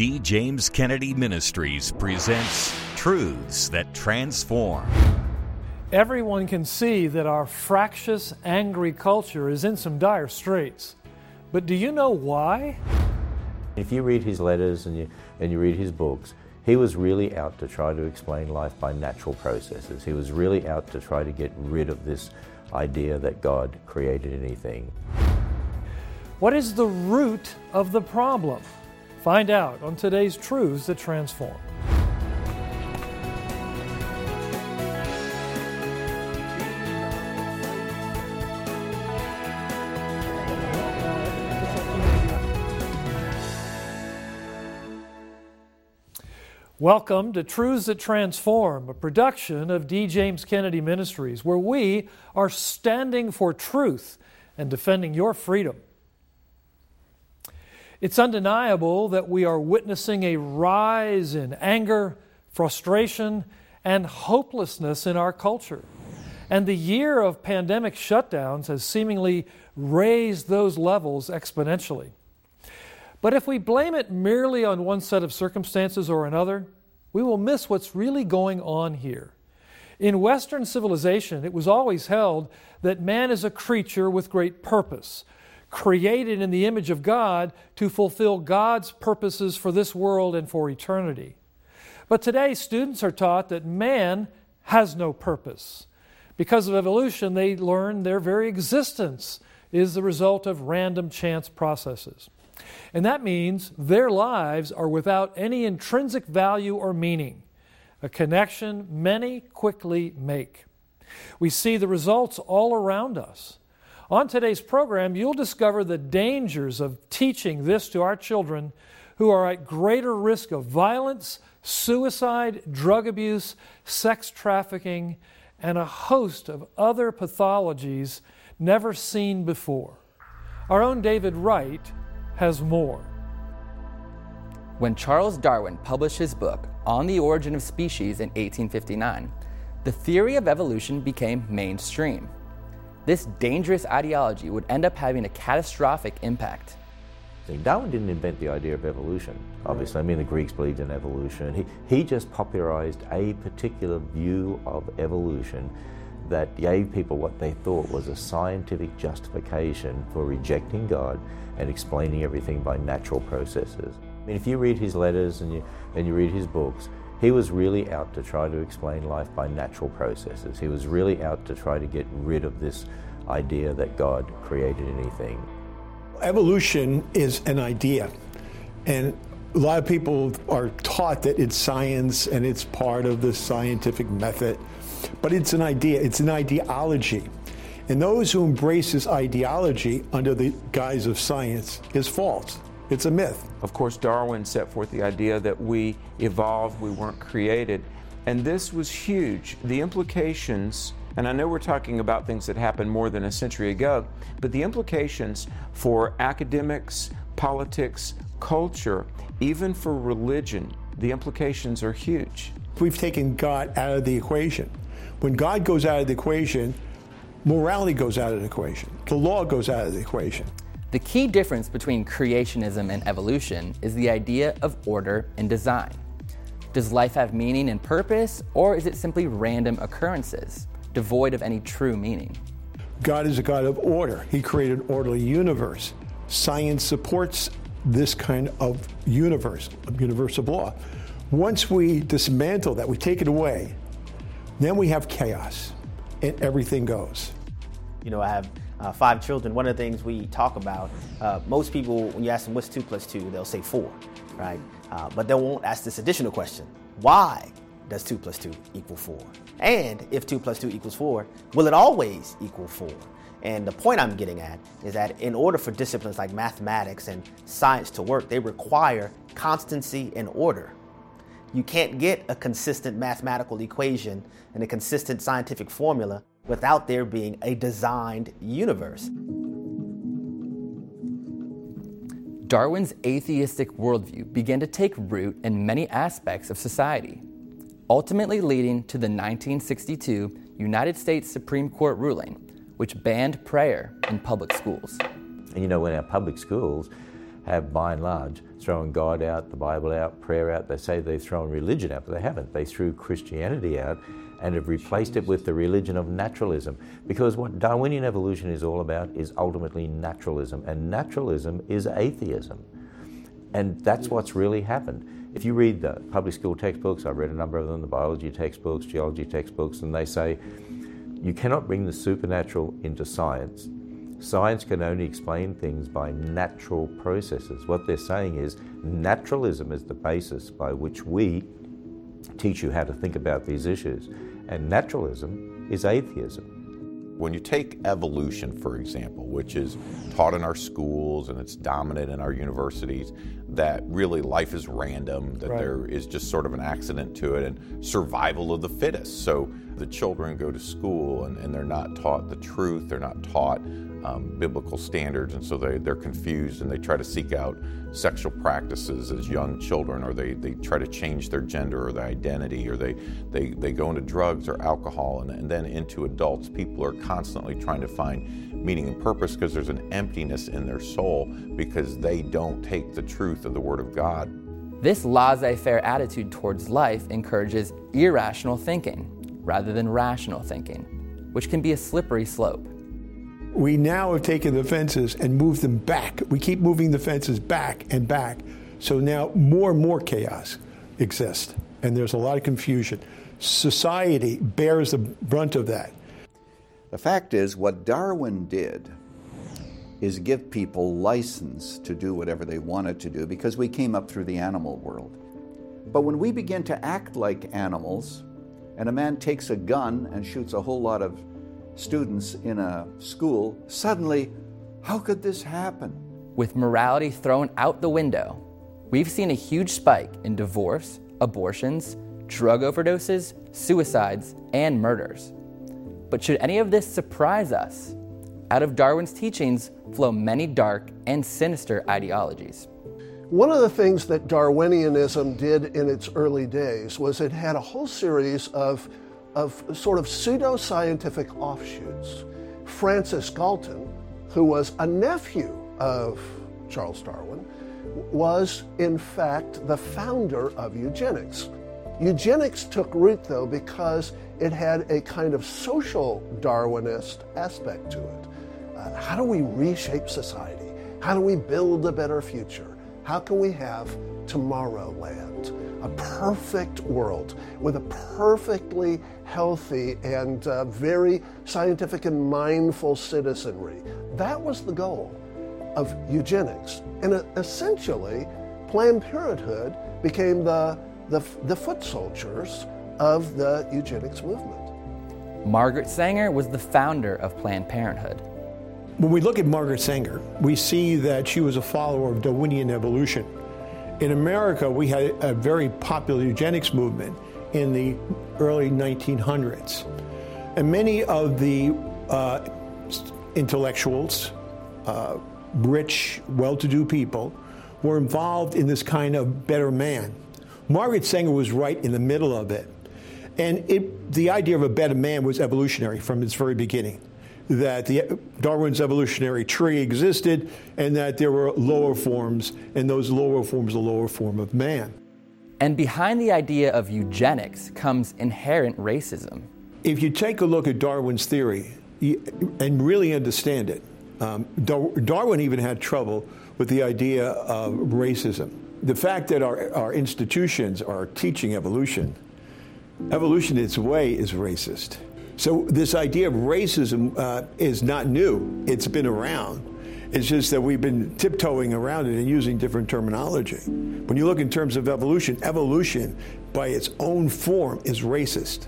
D. James Kennedy Ministries presents Truths That Transform. Everyone can see that our fractious, angry culture is in some dire straits. But do you know why? If you read his letters and you, and you read his books, he was really out to try to explain life by natural processes. He was really out to try to get rid of this idea that God created anything. What is the root of the problem? Find out on today's Truths That Transform. Welcome to Truths That Transform, a production of D. James Kennedy Ministries, where we are standing for truth and defending your freedom. It's undeniable that we are witnessing a rise in anger, frustration, and hopelessness in our culture. And the year of pandemic shutdowns has seemingly raised those levels exponentially. But if we blame it merely on one set of circumstances or another, we will miss what's really going on here. In Western civilization, it was always held that man is a creature with great purpose, created in the image of God to fulfill God's purposes for this world and for eternity. But today, students are taught that man has no purpose. Because of evolution, they learn their very existence is the result of random chance processes. And that means their lives are without any intrinsic value or meaning, a connection many quickly make. We see the results all around us. On today's program, you'll discover the dangers of teaching this to our children who are at greater risk of violence, suicide, drug abuse, sex trafficking, and a host of other pathologies never seen before. Our own David Wright has more. When Charles Darwin published his book, On the Origin of Species, in 1859, the theory of evolution became mainstream. This dangerous ideology would end up having a catastrophic impact. Darwin didn't invent the idea of evolution. Obviously, I mean, the Greeks believed in evolution. He, he just popularized a particular view of evolution that gave people what they thought was a scientific justification for rejecting God and explaining everything by natural processes. I mean, if you read his letters and you, and you read his books, he was really out to try to explain life by natural processes. He was really out to try to get rid of this idea that God created anything. Evolution is an idea, and a lot of people are taught that it's science and it's part of the scientific method, but it's an idea, it's an ideology. And those who embrace this ideology under the guise of science is false. It's a myth. Of course, Darwin set forth the idea that we evolved, we weren't created. And this was huge. The implications, and I know we're talking about things that happened more than a century ago, but the implications for academics, politics, culture, even for religion, the implications are huge. We've taken God out of the equation. When God goes out of the equation, morality goes out of the equation, the law goes out of the equation. The key difference between creationism and evolution is the idea of order and design. Does life have meaning and purpose, or is it simply random occurrences, devoid of any true meaning? God is a God of order. He created an orderly universe. Science supports this kind of universe, of universe of law. Once we dismantle that, we take it away, then we have chaos and everything goes. You know, I have uh, five children. One of the things we talk about, uh, most people, when you ask them what's two plus two, they'll say four, right? Uh, but they won't ask this additional question why does two plus two equal four? And if two plus two equals four, will it always equal four? And the point I'm getting at is that in order for disciplines like mathematics and science to work, they require constancy and order. You can't get a consistent mathematical equation and a consistent scientific formula without there being a designed universe. Darwin's atheistic worldview began to take root in many aspects of society, ultimately leading to the 1962 United States Supreme Court ruling, which banned prayer in public schools. And you know, when our public schools, have, by and large, thrown God out, the Bible out, prayer out. They say they've thrown religion out, but they haven't. They threw Christianity out and have replaced it with the religion of naturalism. Because what Darwinian evolution is all about is ultimately naturalism, and naturalism is atheism. And that's what's really happened. If you read the public school textbooks, I've read a number of them, the biology textbooks, geology textbooks, and they say you cannot bring the supernatural into science. Science can only explain things by natural processes. What they're saying is naturalism is the basis by which we teach you how to think about these issues. And naturalism is atheism. When you take evolution, for example, which is taught in our schools and it's dominant in our universities, that really life is random, that right. there is just sort of an accident to it, and survival of the fittest. So the children go to school and, and they're not taught the truth, they're not taught um, biblical standards, and so they, they're confused and they try to seek out sexual practices as young children, or they, they try to change their gender or their identity, or they, they, they go into drugs or alcohol, and, and then into adults. People are constantly trying to find meaning and purpose because there's an emptiness in their soul because they don't take the truth of the Word of God. This laissez faire attitude towards life encourages irrational thinking rather than rational thinking, which can be a slippery slope. We now have taken the fences and moved them back. We keep moving the fences back and back. So now more and more chaos exists, and there's a lot of confusion. Society bears the brunt of that. The fact is, what Darwin did is give people license to do whatever they wanted to do because we came up through the animal world. But when we begin to act like animals, and a man takes a gun and shoots a whole lot of students in a school, suddenly, how could this happen? With morality thrown out the window, we've seen a huge spike in divorce, abortions, drug overdoses, suicides, and murders. But should any of this surprise us? Out of Darwin's teachings flow many dark and sinister ideologies. One of the things that Darwinianism did in its early days was it had a whole series of of sort of pseudo-scientific offshoots. Francis Galton, who was a nephew of Charles Darwin, was in fact the founder of eugenics. Eugenics took root though because it had a kind of social Darwinist aspect to it. Uh, how do we reshape society? How do we build a better future? How can we have Tomorrowland? A perfect world with a perfectly healthy and uh, very scientific and mindful citizenry. That was the goal of eugenics. And uh, essentially, Planned Parenthood became the, the, the foot soldiers of the eugenics movement. Margaret Sanger was the founder of Planned Parenthood. When we look at Margaret Sanger, we see that she was a follower of Darwinian evolution. In America, we had a very popular eugenics movement in the early 1900s. And many of the uh, intellectuals, uh, rich, well to do people, were involved in this kind of better man. Margaret Sanger was right in the middle of it. And it, the idea of a better man was evolutionary from its very beginning that the Darwin's evolutionary tree existed and that there were lower forms, and those lower forms, the lower form of man. And behind the idea of eugenics comes inherent racism. If you take a look at Darwin's theory and really understand it, um, Darwin even had trouble with the idea of racism. The fact that our, our institutions are teaching evolution, evolution in its way is racist. So this idea of racism uh, is not new. It's been around. It's just that we've been tiptoeing around it and using different terminology. When you look in terms of evolution, evolution by its own form is racist.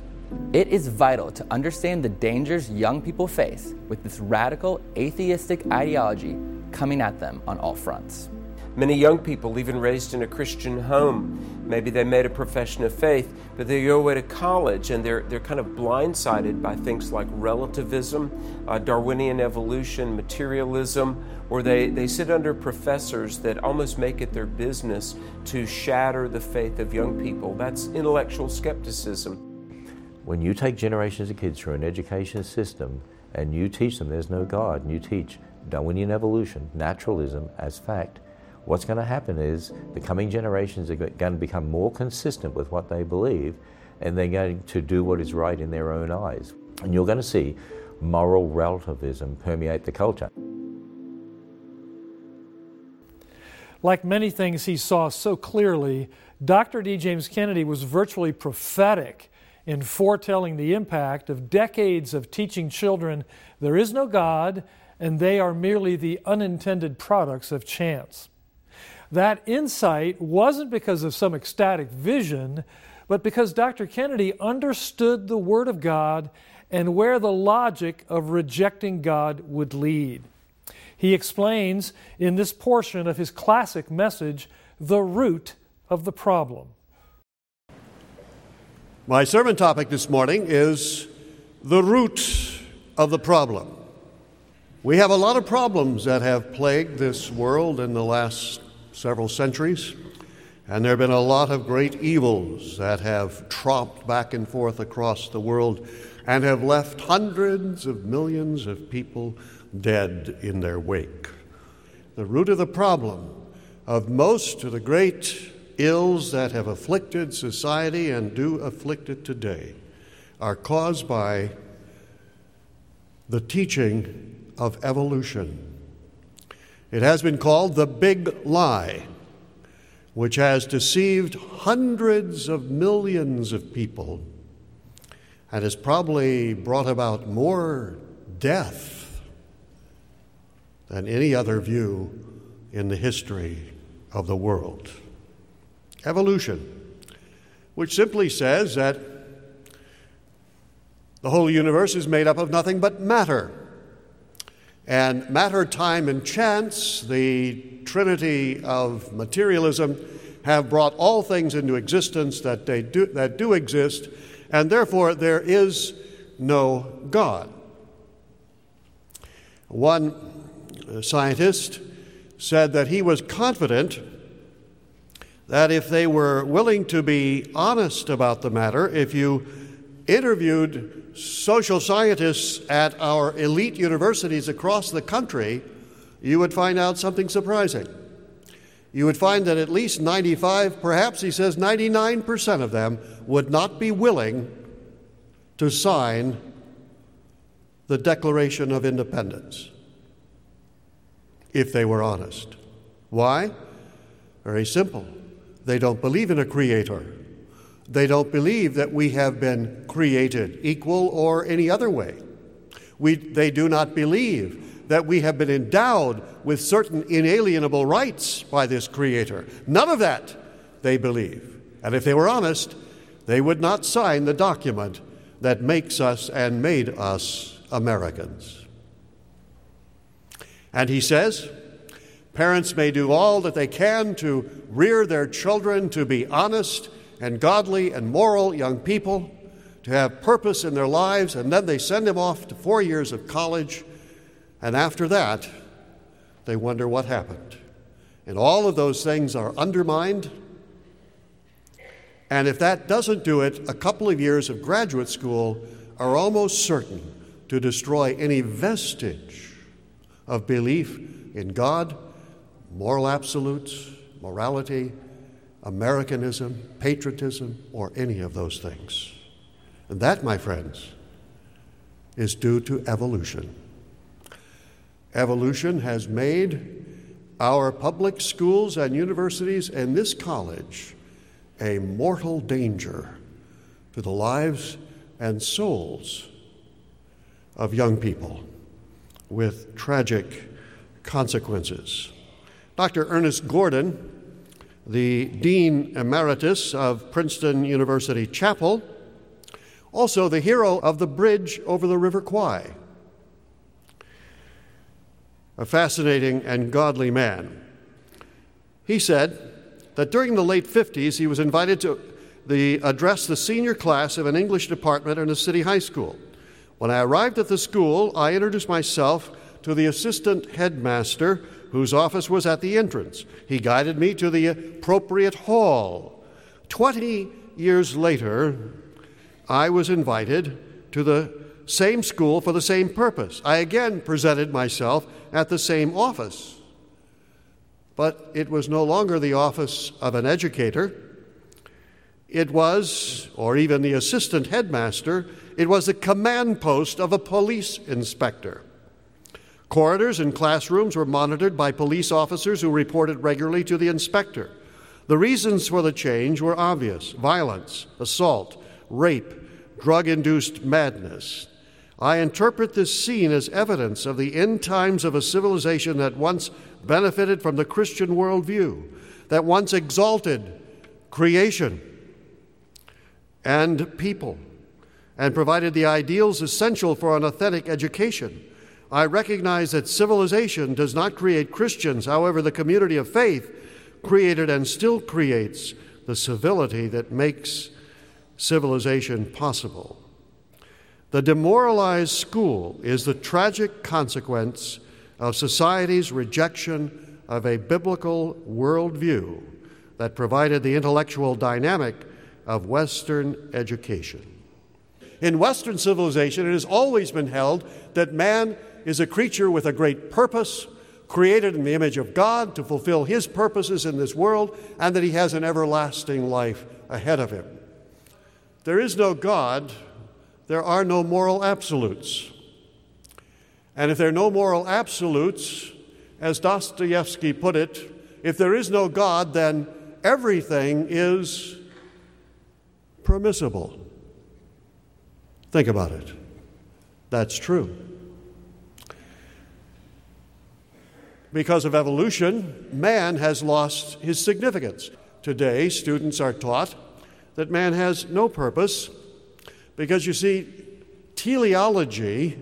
It is vital to understand the dangers young people face with this radical atheistic ideology coming at them on all fronts. Many young people, even raised in a Christian home, maybe they made a profession of faith, but they go away to college and they're, they're kind of blindsided by things like relativism, uh, Darwinian evolution, materialism, or they, they sit under professors that almost make it their business to shatter the faith of young people. That's intellectual skepticism. When you take generations of kids through an education system and you teach them there's no God, and you teach Darwinian evolution, naturalism as fact, what's going to happen is the coming generations are going to become more consistent with what they believe and they're going to do what is right in their own eyes. And you're going to see moral relativism permeate the culture. Like many things he saw so clearly, Dr. D. James Kennedy was virtually prophetic in foretelling the impact of decades of teaching children there is no God and they are merely the unintended products of chance. That insight wasn't because of some ecstatic vision, but because Dr. Kennedy understood the Word of God and where the logic of rejecting God would lead. He explains in this portion of his classic message the root of the problem. My sermon topic this morning is the root of the problem. We have a lot of problems that have plagued this world in the last several centuries, and there have been a lot of great evils that have tromped back and forth across the world and have left hundreds of millions of people dead in their wake. The root of the problem of most of the great ills that have afflicted society and do afflict it today are caused by the teaching of evolution. It has been called the big lie, which has deceived hundreds of millions of people and has probably brought about more death than any other view in the history of the world. Evolution, which simply says that the whole universe is made up of nothing but matter. And matter, time, and chance, the trinity of materialism, have brought all things into existence that, they do, that do exist, and therefore there is no God. One scientist said that he was confident that if they were willing to be honest about the matter, if you interviewed social scientists at our elite universities across the country, you would find out something surprising. You would find that at least 95, perhaps he says 99% of them, would not be willing to sign the Declaration of Independence if they were honest. Why? Very simple. They don't believe in a creator. They don't believe that we have been created equal or any other way. We, they do not believe that we have been endowed with certain inalienable rights by this creator. None of that they believe. And if they were honest, they would not sign the document that makes us and made us Americans. And he says, Parents may do all that they can to rear their children to be honest and godly and moral young people, to have purpose in their lives, and then they send them off to four years of college, and after that, they wonder what happened. And all of those things are undermined. And if that doesn't do it, a couple of years of graduate school are almost certain to destroy any vestige of belief in God moral absolutes, morality, Americanism, patriotism, or any of those things. And that, my friends, is due to evolution. Evolution has made our public schools and universities and this college a mortal danger to the lives and souls of young people with tragic consequences. Dr. Ernest Gordon, the Dean Emeritus of Princeton University Chapel, also the hero of the bridge over the River Kwai, a fascinating and godly man. He said that during the late 50s he was invited to the, address the senior class of an English department in a city high school. When I arrived at the school, I introduced myself to the assistant headmaster whose office was at the entrance. He guided me to the appropriate hall. Twenty years later, I was invited to the same school for the same purpose. I again presented myself at the same office. but it was no longer the office of an educator. It was, or even the assistant headmaster, it was the command post of a police inspector. Corridors and classrooms were monitored by police officers who reported regularly to the inspector. The reasons for the change were obvious violence, assault, rape, drug induced madness. I interpret this scene as evidence of the end times of a civilization that once benefited from the Christian worldview, that once exalted creation and people, and provided the ideals essential for an authentic education. I recognize that civilization does not create Christians, however, the community of faith created and still creates the civility that makes civilization possible. The demoralized school is the tragic consequence of society's rejection of a biblical worldview that provided the intellectual dynamic of Western education. In Western civilization, it has always been held that man is a creature with a great purpose, created in the image of God to fulfill his purposes in this world, and that he has an everlasting life ahead of him. There is no God there are no moral absolutes. And if there are no moral absolutes, as Dostoevsky put it, if there is no God, then everything is permissible. Think about it. That's true. Because of evolution, man has lost his significance. Today, students are taught that man has no purpose because you see, teleology,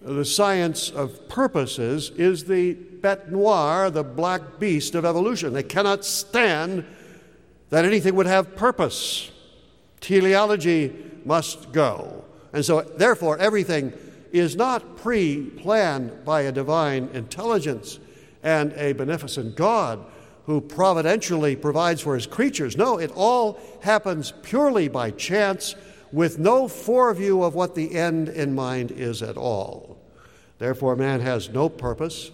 the science of purposes, is the bete noire, the black beast of evolution. They cannot stand that anything would have purpose. Teleology must go. And so, therefore, everything is not pre planned by a divine intelligence and a beneficent God who providentially provides for his creatures. No, it all happens purely by chance with no foreview of what the end in mind is at all. Therefore, man has no purpose.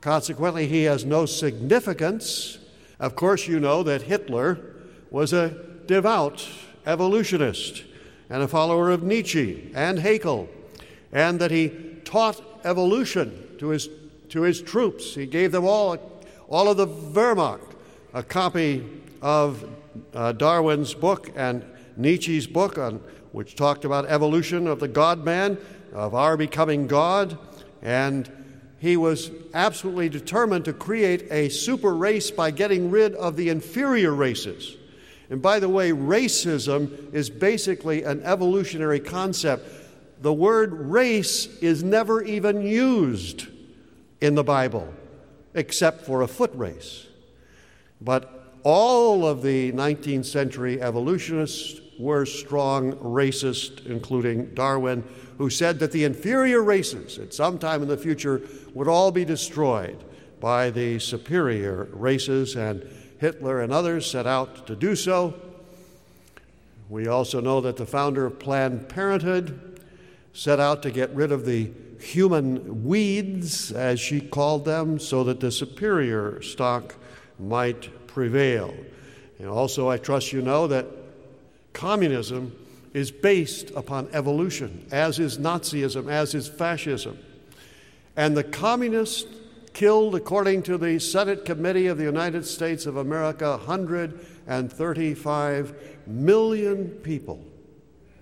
Consequently, he has no significance. Of course, you know that Hitler was a devout evolutionist and a follower of Nietzsche and Haeckel, and that he taught evolution to his, to his troops. He gave them all, all of the Wehrmacht a copy of uh, Darwin's book and Nietzsche's book, on, which talked about evolution of the God man, of our becoming God, and he was absolutely determined to create a super race by getting rid of the inferior races. And by the way, racism is basically an evolutionary concept. The word race is never even used in the Bible, except for a foot race. But all of the 19th century evolutionists were strong racists, including Darwin, who said that the inferior races at some time in the future would all be destroyed by the superior races, and Hitler and others set out to do so. We also know that the founder of Planned Parenthood set out to get rid of the human weeds, as she called them, so that the superior stock might prevail. And also, I trust you know that Communism is based upon evolution, as is Nazism, as is fascism. And the communists killed, according to the Senate Committee of the United States of America, 135 million people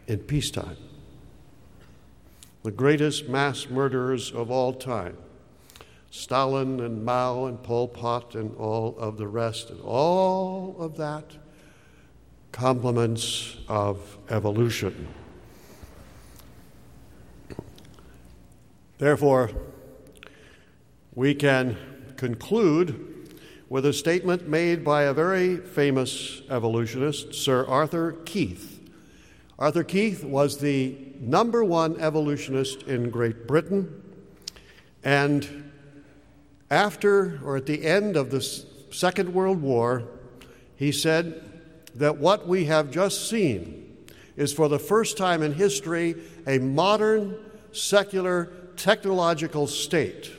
in peacetime. The greatest mass murderers of all time. Stalin and Mao and Pol Pot and all of the rest, and all of that compliments of evolution. Therefore, we can conclude with a statement made by a very famous evolutionist, Sir Arthur Keith. Arthur Keith was the number one evolutionist in Great Britain, and after or at the end of the Second World War, he said, that what we have just seen is for the first time in history a modern, secular, technological state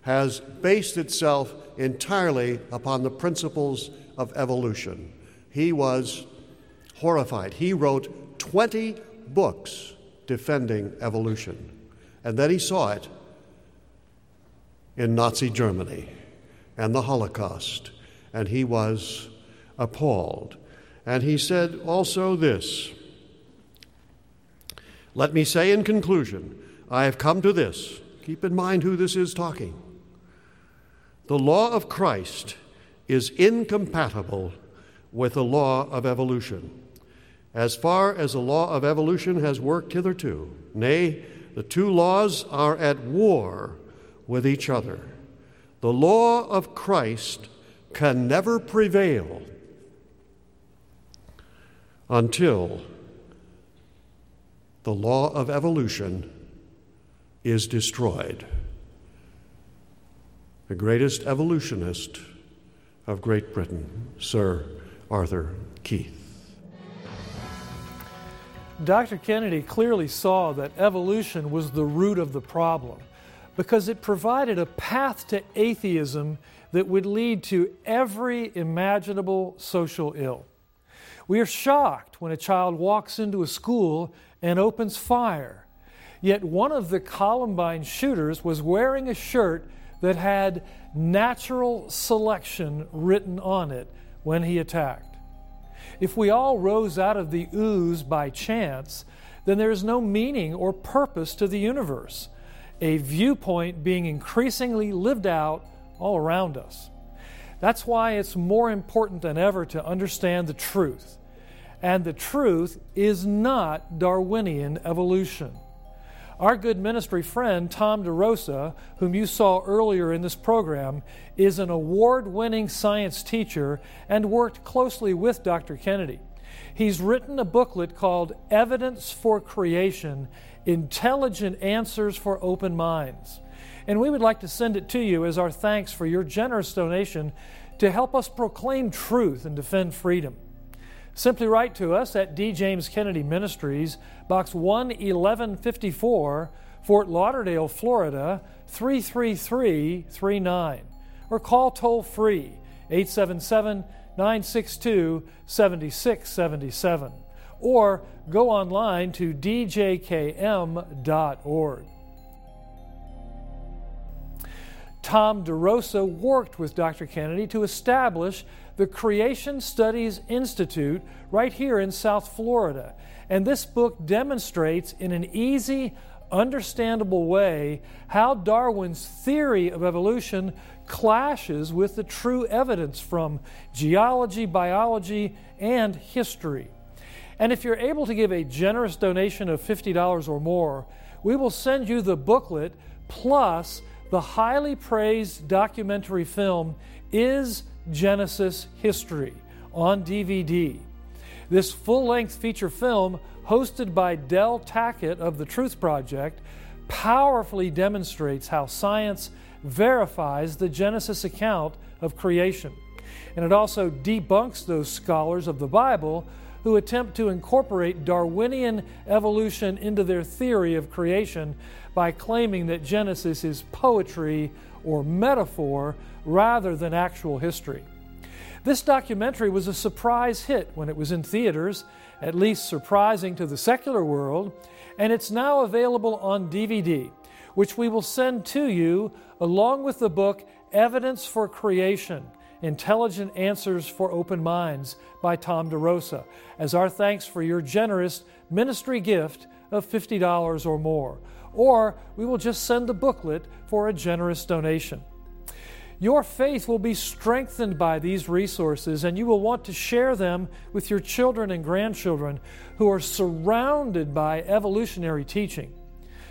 has based itself entirely upon the principles of evolution. He was horrified. He wrote 20 books defending evolution. And then he saw it in Nazi Germany and the Holocaust, and he was appalled. And he said also this Let me say in conclusion, I have come to this. Keep in mind who this is talking. The law of Christ is incompatible with the law of evolution. As far as the law of evolution has worked hitherto, nay, the two laws are at war with each other. The law of Christ can never prevail until the law of evolution is destroyed. The greatest evolutionist of Great Britain, Sir Arthur Keith. Dr. Kennedy clearly saw that evolution was the root of the problem because it provided a path to atheism that would lead to every imaginable social ill. We are shocked when a child walks into a school and opens fire. Yet one of the Columbine shooters was wearing a shirt that had natural selection written on it when he attacked. If we all rose out of the ooze by chance, then there is no meaning or purpose to the universe, a viewpoint being increasingly lived out all around us. That's why it's more important than ever to understand the truth. And the truth is not Darwinian evolution. Our good ministry friend, Tom DeRosa, whom you saw earlier in this program, is an award winning science teacher and worked closely with Dr. Kennedy. He's written a booklet called Evidence for Creation Intelligent Answers for Open Minds. And we would like to send it to you as our thanks for your generous donation to help us proclaim truth and defend freedom. Simply write to us at D. James Kennedy Ministries, Box 11154, Fort Lauderdale, Florida 33339, or call toll free 877 962 7677, or go online to djkm.org. Tom DeRosa worked with Dr. Kennedy to establish the Creation Studies Institute right here in South Florida. And this book demonstrates in an easy, understandable way how Darwin's theory of evolution clashes with the true evidence from geology, biology, and history. And if you're able to give a generous donation of $50 or more, we will send you the booklet plus the highly praised documentary film Is Genesis History on DVD. This full length feature film, hosted by Del Tackett of the Truth Project, powerfully demonstrates how science verifies the Genesis account of creation. And it also debunks those scholars of the Bible who attempt to incorporate Darwinian evolution into their theory of creation by claiming that Genesis is poetry or metaphor rather than actual history. This documentary was a surprise hit when it was in theaters, at least surprising to the secular world, and it's now available on DVD, which we will send to you along with the book Evidence for Creation Intelligent Answers for Open Minds by Tom DeRosa, as our thanks for your generous ministry gift of $50 or more. Or we will just send the booklet for a generous donation. Your faith will be strengthened by these resources, and you will want to share them with your children and grandchildren who are surrounded by evolutionary teaching.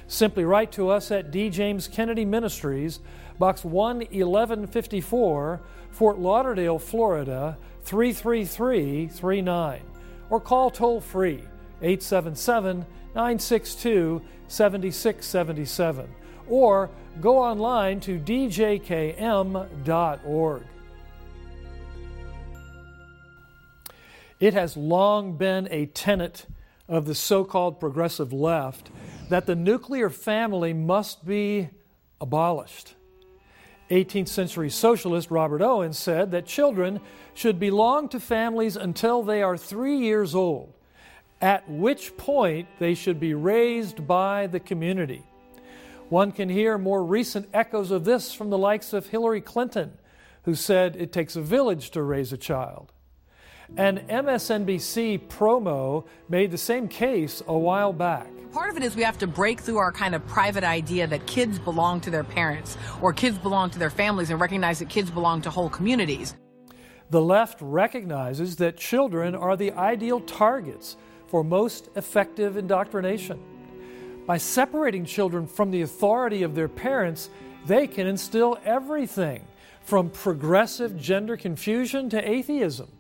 Simply write to us at D. James Kennedy Ministries, Box 11154, Fort Lauderdale, Florida 33339, or call toll free 877 962 7677 or go online to djkm.org. It has long been a tenet of the so called progressive left that the nuclear family must be abolished. 18th century socialist Robert Owen said that children should belong to families until they are three years old, at which point they should be raised by the community. One can hear more recent echoes of this from the likes of Hillary Clinton, who said it takes a village to raise a child. An MSNBC promo made the same case a while back. Part of it is we have to break through our kind of private idea that kids belong to their parents or kids belong to their families and recognize that kids belong to whole communities. The left recognizes that children are the ideal targets for most effective indoctrination. By separating children from the authority of their parents, they can instill everything from progressive gender confusion to atheism.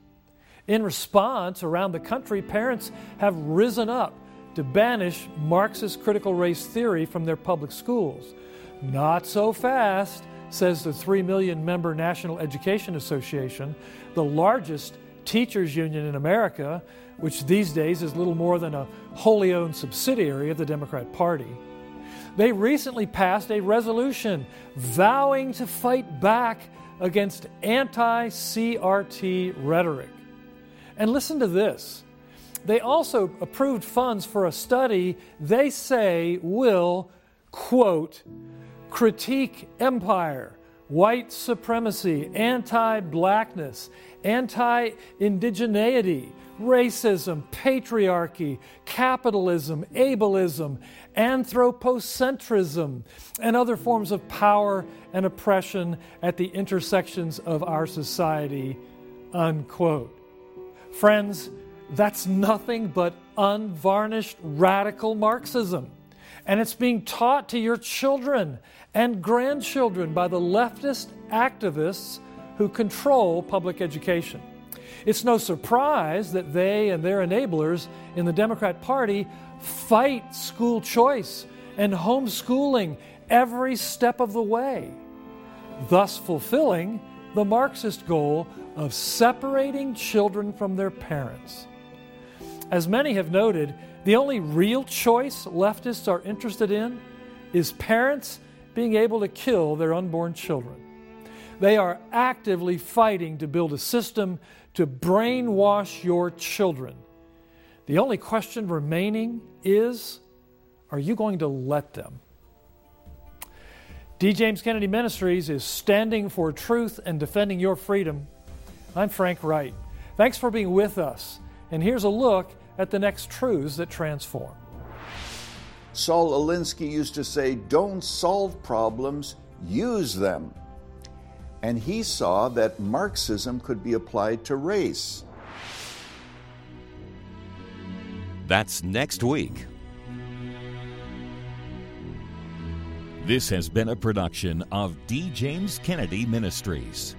In response, around the country, parents have risen up to banish Marxist critical race theory from their public schools. Not so fast, says the 3 million member National Education Association, the largest teachers' union in America, which these days is little more than a wholly owned subsidiary of the Democrat Party. They recently passed a resolution vowing to fight back against anti CRT rhetoric. And listen to this. They also approved funds for a study they say will, quote, critique empire, white supremacy, anti blackness, anti indigeneity, racism, patriarchy, capitalism, ableism, anthropocentrism, and other forms of power and oppression at the intersections of our society. Unquote. Friends, that's nothing but unvarnished radical Marxism. And it's being taught to your children and grandchildren by the leftist activists who control public education. It's no surprise that they and their enablers in the Democrat Party fight school choice and homeschooling every step of the way, thus fulfilling the Marxist goal of separating children from their parents. As many have noted, the only real choice leftists are interested in is parents being able to kill their unborn children. They are actively fighting to build a system to brainwash your children. The only question remaining is are you going to let them? D. James Kennedy Ministries is standing for truth and defending your freedom. I'm Frank Wright. Thanks for being with us. And here's a look at the next truths that transform. Saul Alinsky used to say, Don't solve problems, use them and he saw that Marxism could be applied to race. That's next week. This has been a production of D. James Kennedy Ministries.